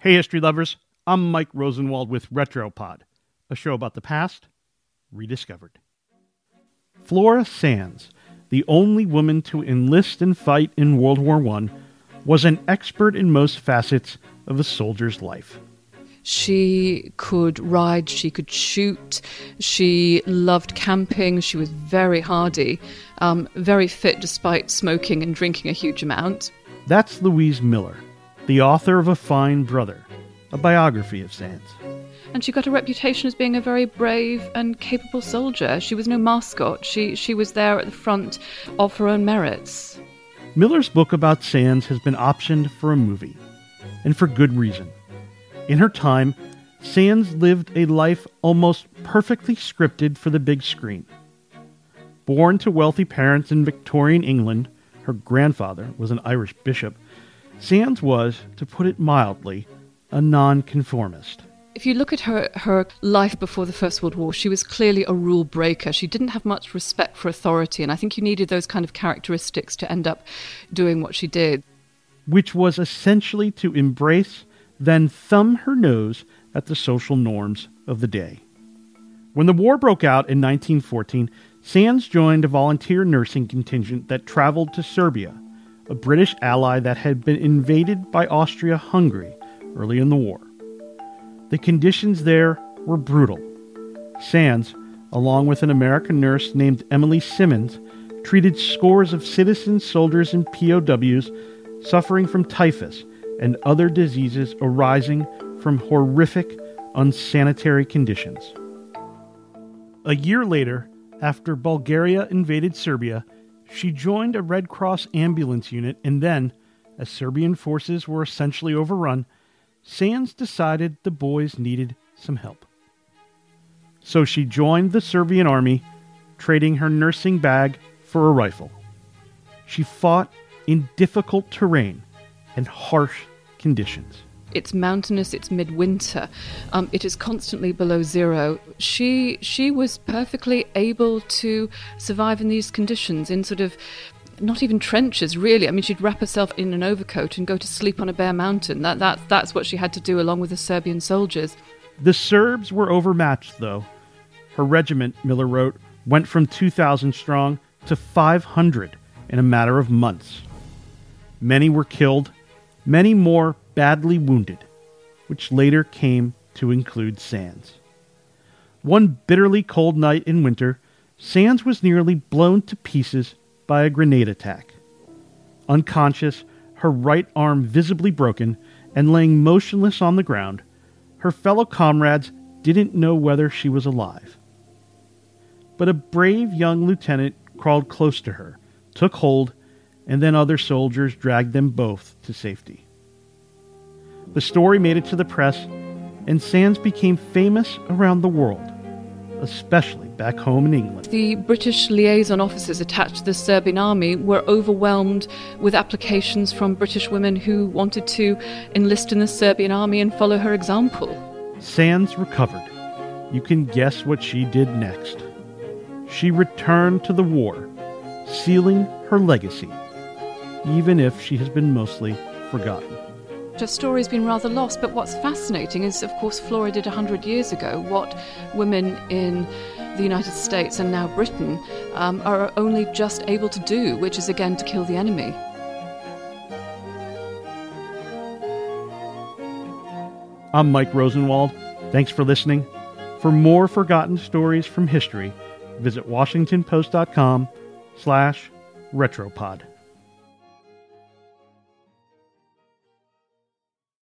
Hey, history lovers. I'm Mike Rosenwald with Retropod, a show about the past rediscovered. Flora Sandes, the only woman to enlist and fight in World War I, was an expert in most facets of a soldier's life. She could ride, she could shoot, she loved camping, she was very hardy, um, very fit despite smoking and drinking a huge amount. That's Louise Miller, the author of A Fine Brother, a biography of Sandes. And she got a reputation as being a very brave and capable soldier. She was no mascot, she, she was there at the front of her own merits. Miller's book about Sandes has been optioned for a movie, and for good reason. In her time, Sandes lived a life almost perfectly scripted for the big screen. Born to wealthy parents in Victorian England, her grandfather was an Irish bishop, Sandes was, to put it mildly, a nonconformist. If you look at her, her life before the First World War, she was clearly a rule breaker. She didn't have much respect for authority, and I think you needed those kind of characteristics to end up doing what she did. Which was essentially to embrace, then thumb her nose at the social norms of the day. When the war broke out in 1914, Sandes joined a volunteer nursing contingent that traveled to Serbia, a British ally that had been invaded by Austria Hungary early in the war. The conditions there were brutal. Sandes, along with an American nurse named Emily Simmonds, treated scores of citizen soldiers and POWs suffering from typhus and other diseases arising from horrific, unsanitary conditions. A year later, after Bulgaria invaded Serbia, she joined a Red Cross ambulance unit and then, as Serbian forces were essentially overrun, Sandes decided the boys needed some help. So she joined the Serbian army, trading her nursing bag for a rifle. She fought in difficult terrain and harsh conditions. It's mountainous. It's midwinter. Um, it is constantly below zero. She she was perfectly able to survive in these conditions in sort of not even trenches really. I mean, she'd wrap herself in an overcoat and go to sleep on a bare mountain. That that that's what she had to do along with the Serbian soldiers. The Serbs were overmatched, though. Her regiment, Miller wrote, went from 2,000 strong to 500 in a matter of months. Many were killed, many more badly wounded, which later came to include Sandes. One bitterly cold night in winter, Sandes was nearly blown to pieces by a grenade attack. Unconscious, her right arm visibly broken, and laying motionless on the ground, her fellow comrades didn't know whether she was alive. But a brave young lieutenant crawled close to her, took hold, and then other soldiers dragged them both to safety. The story made it to the press, and Sandes became famous around the world, especially back home in England. The British liaison officers attached to the Serbian army were overwhelmed with applications from British women who wanted to enlist in the Serbian army and follow her example. Sandes recovered. You can guess what she did next. She returned to the war, sealing her legacy, even if she has been mostly forgotten. Her story's been rather lost, but what's fascinating is, of course, Flora did 100 years ago what women in the United States and now Britain um, are only just able to do, which is again to kill the enemy. I'm Mike Rosenwald. Thanks for listening. For more forgotten stories from history, visit washingtonpost.com slash retropod.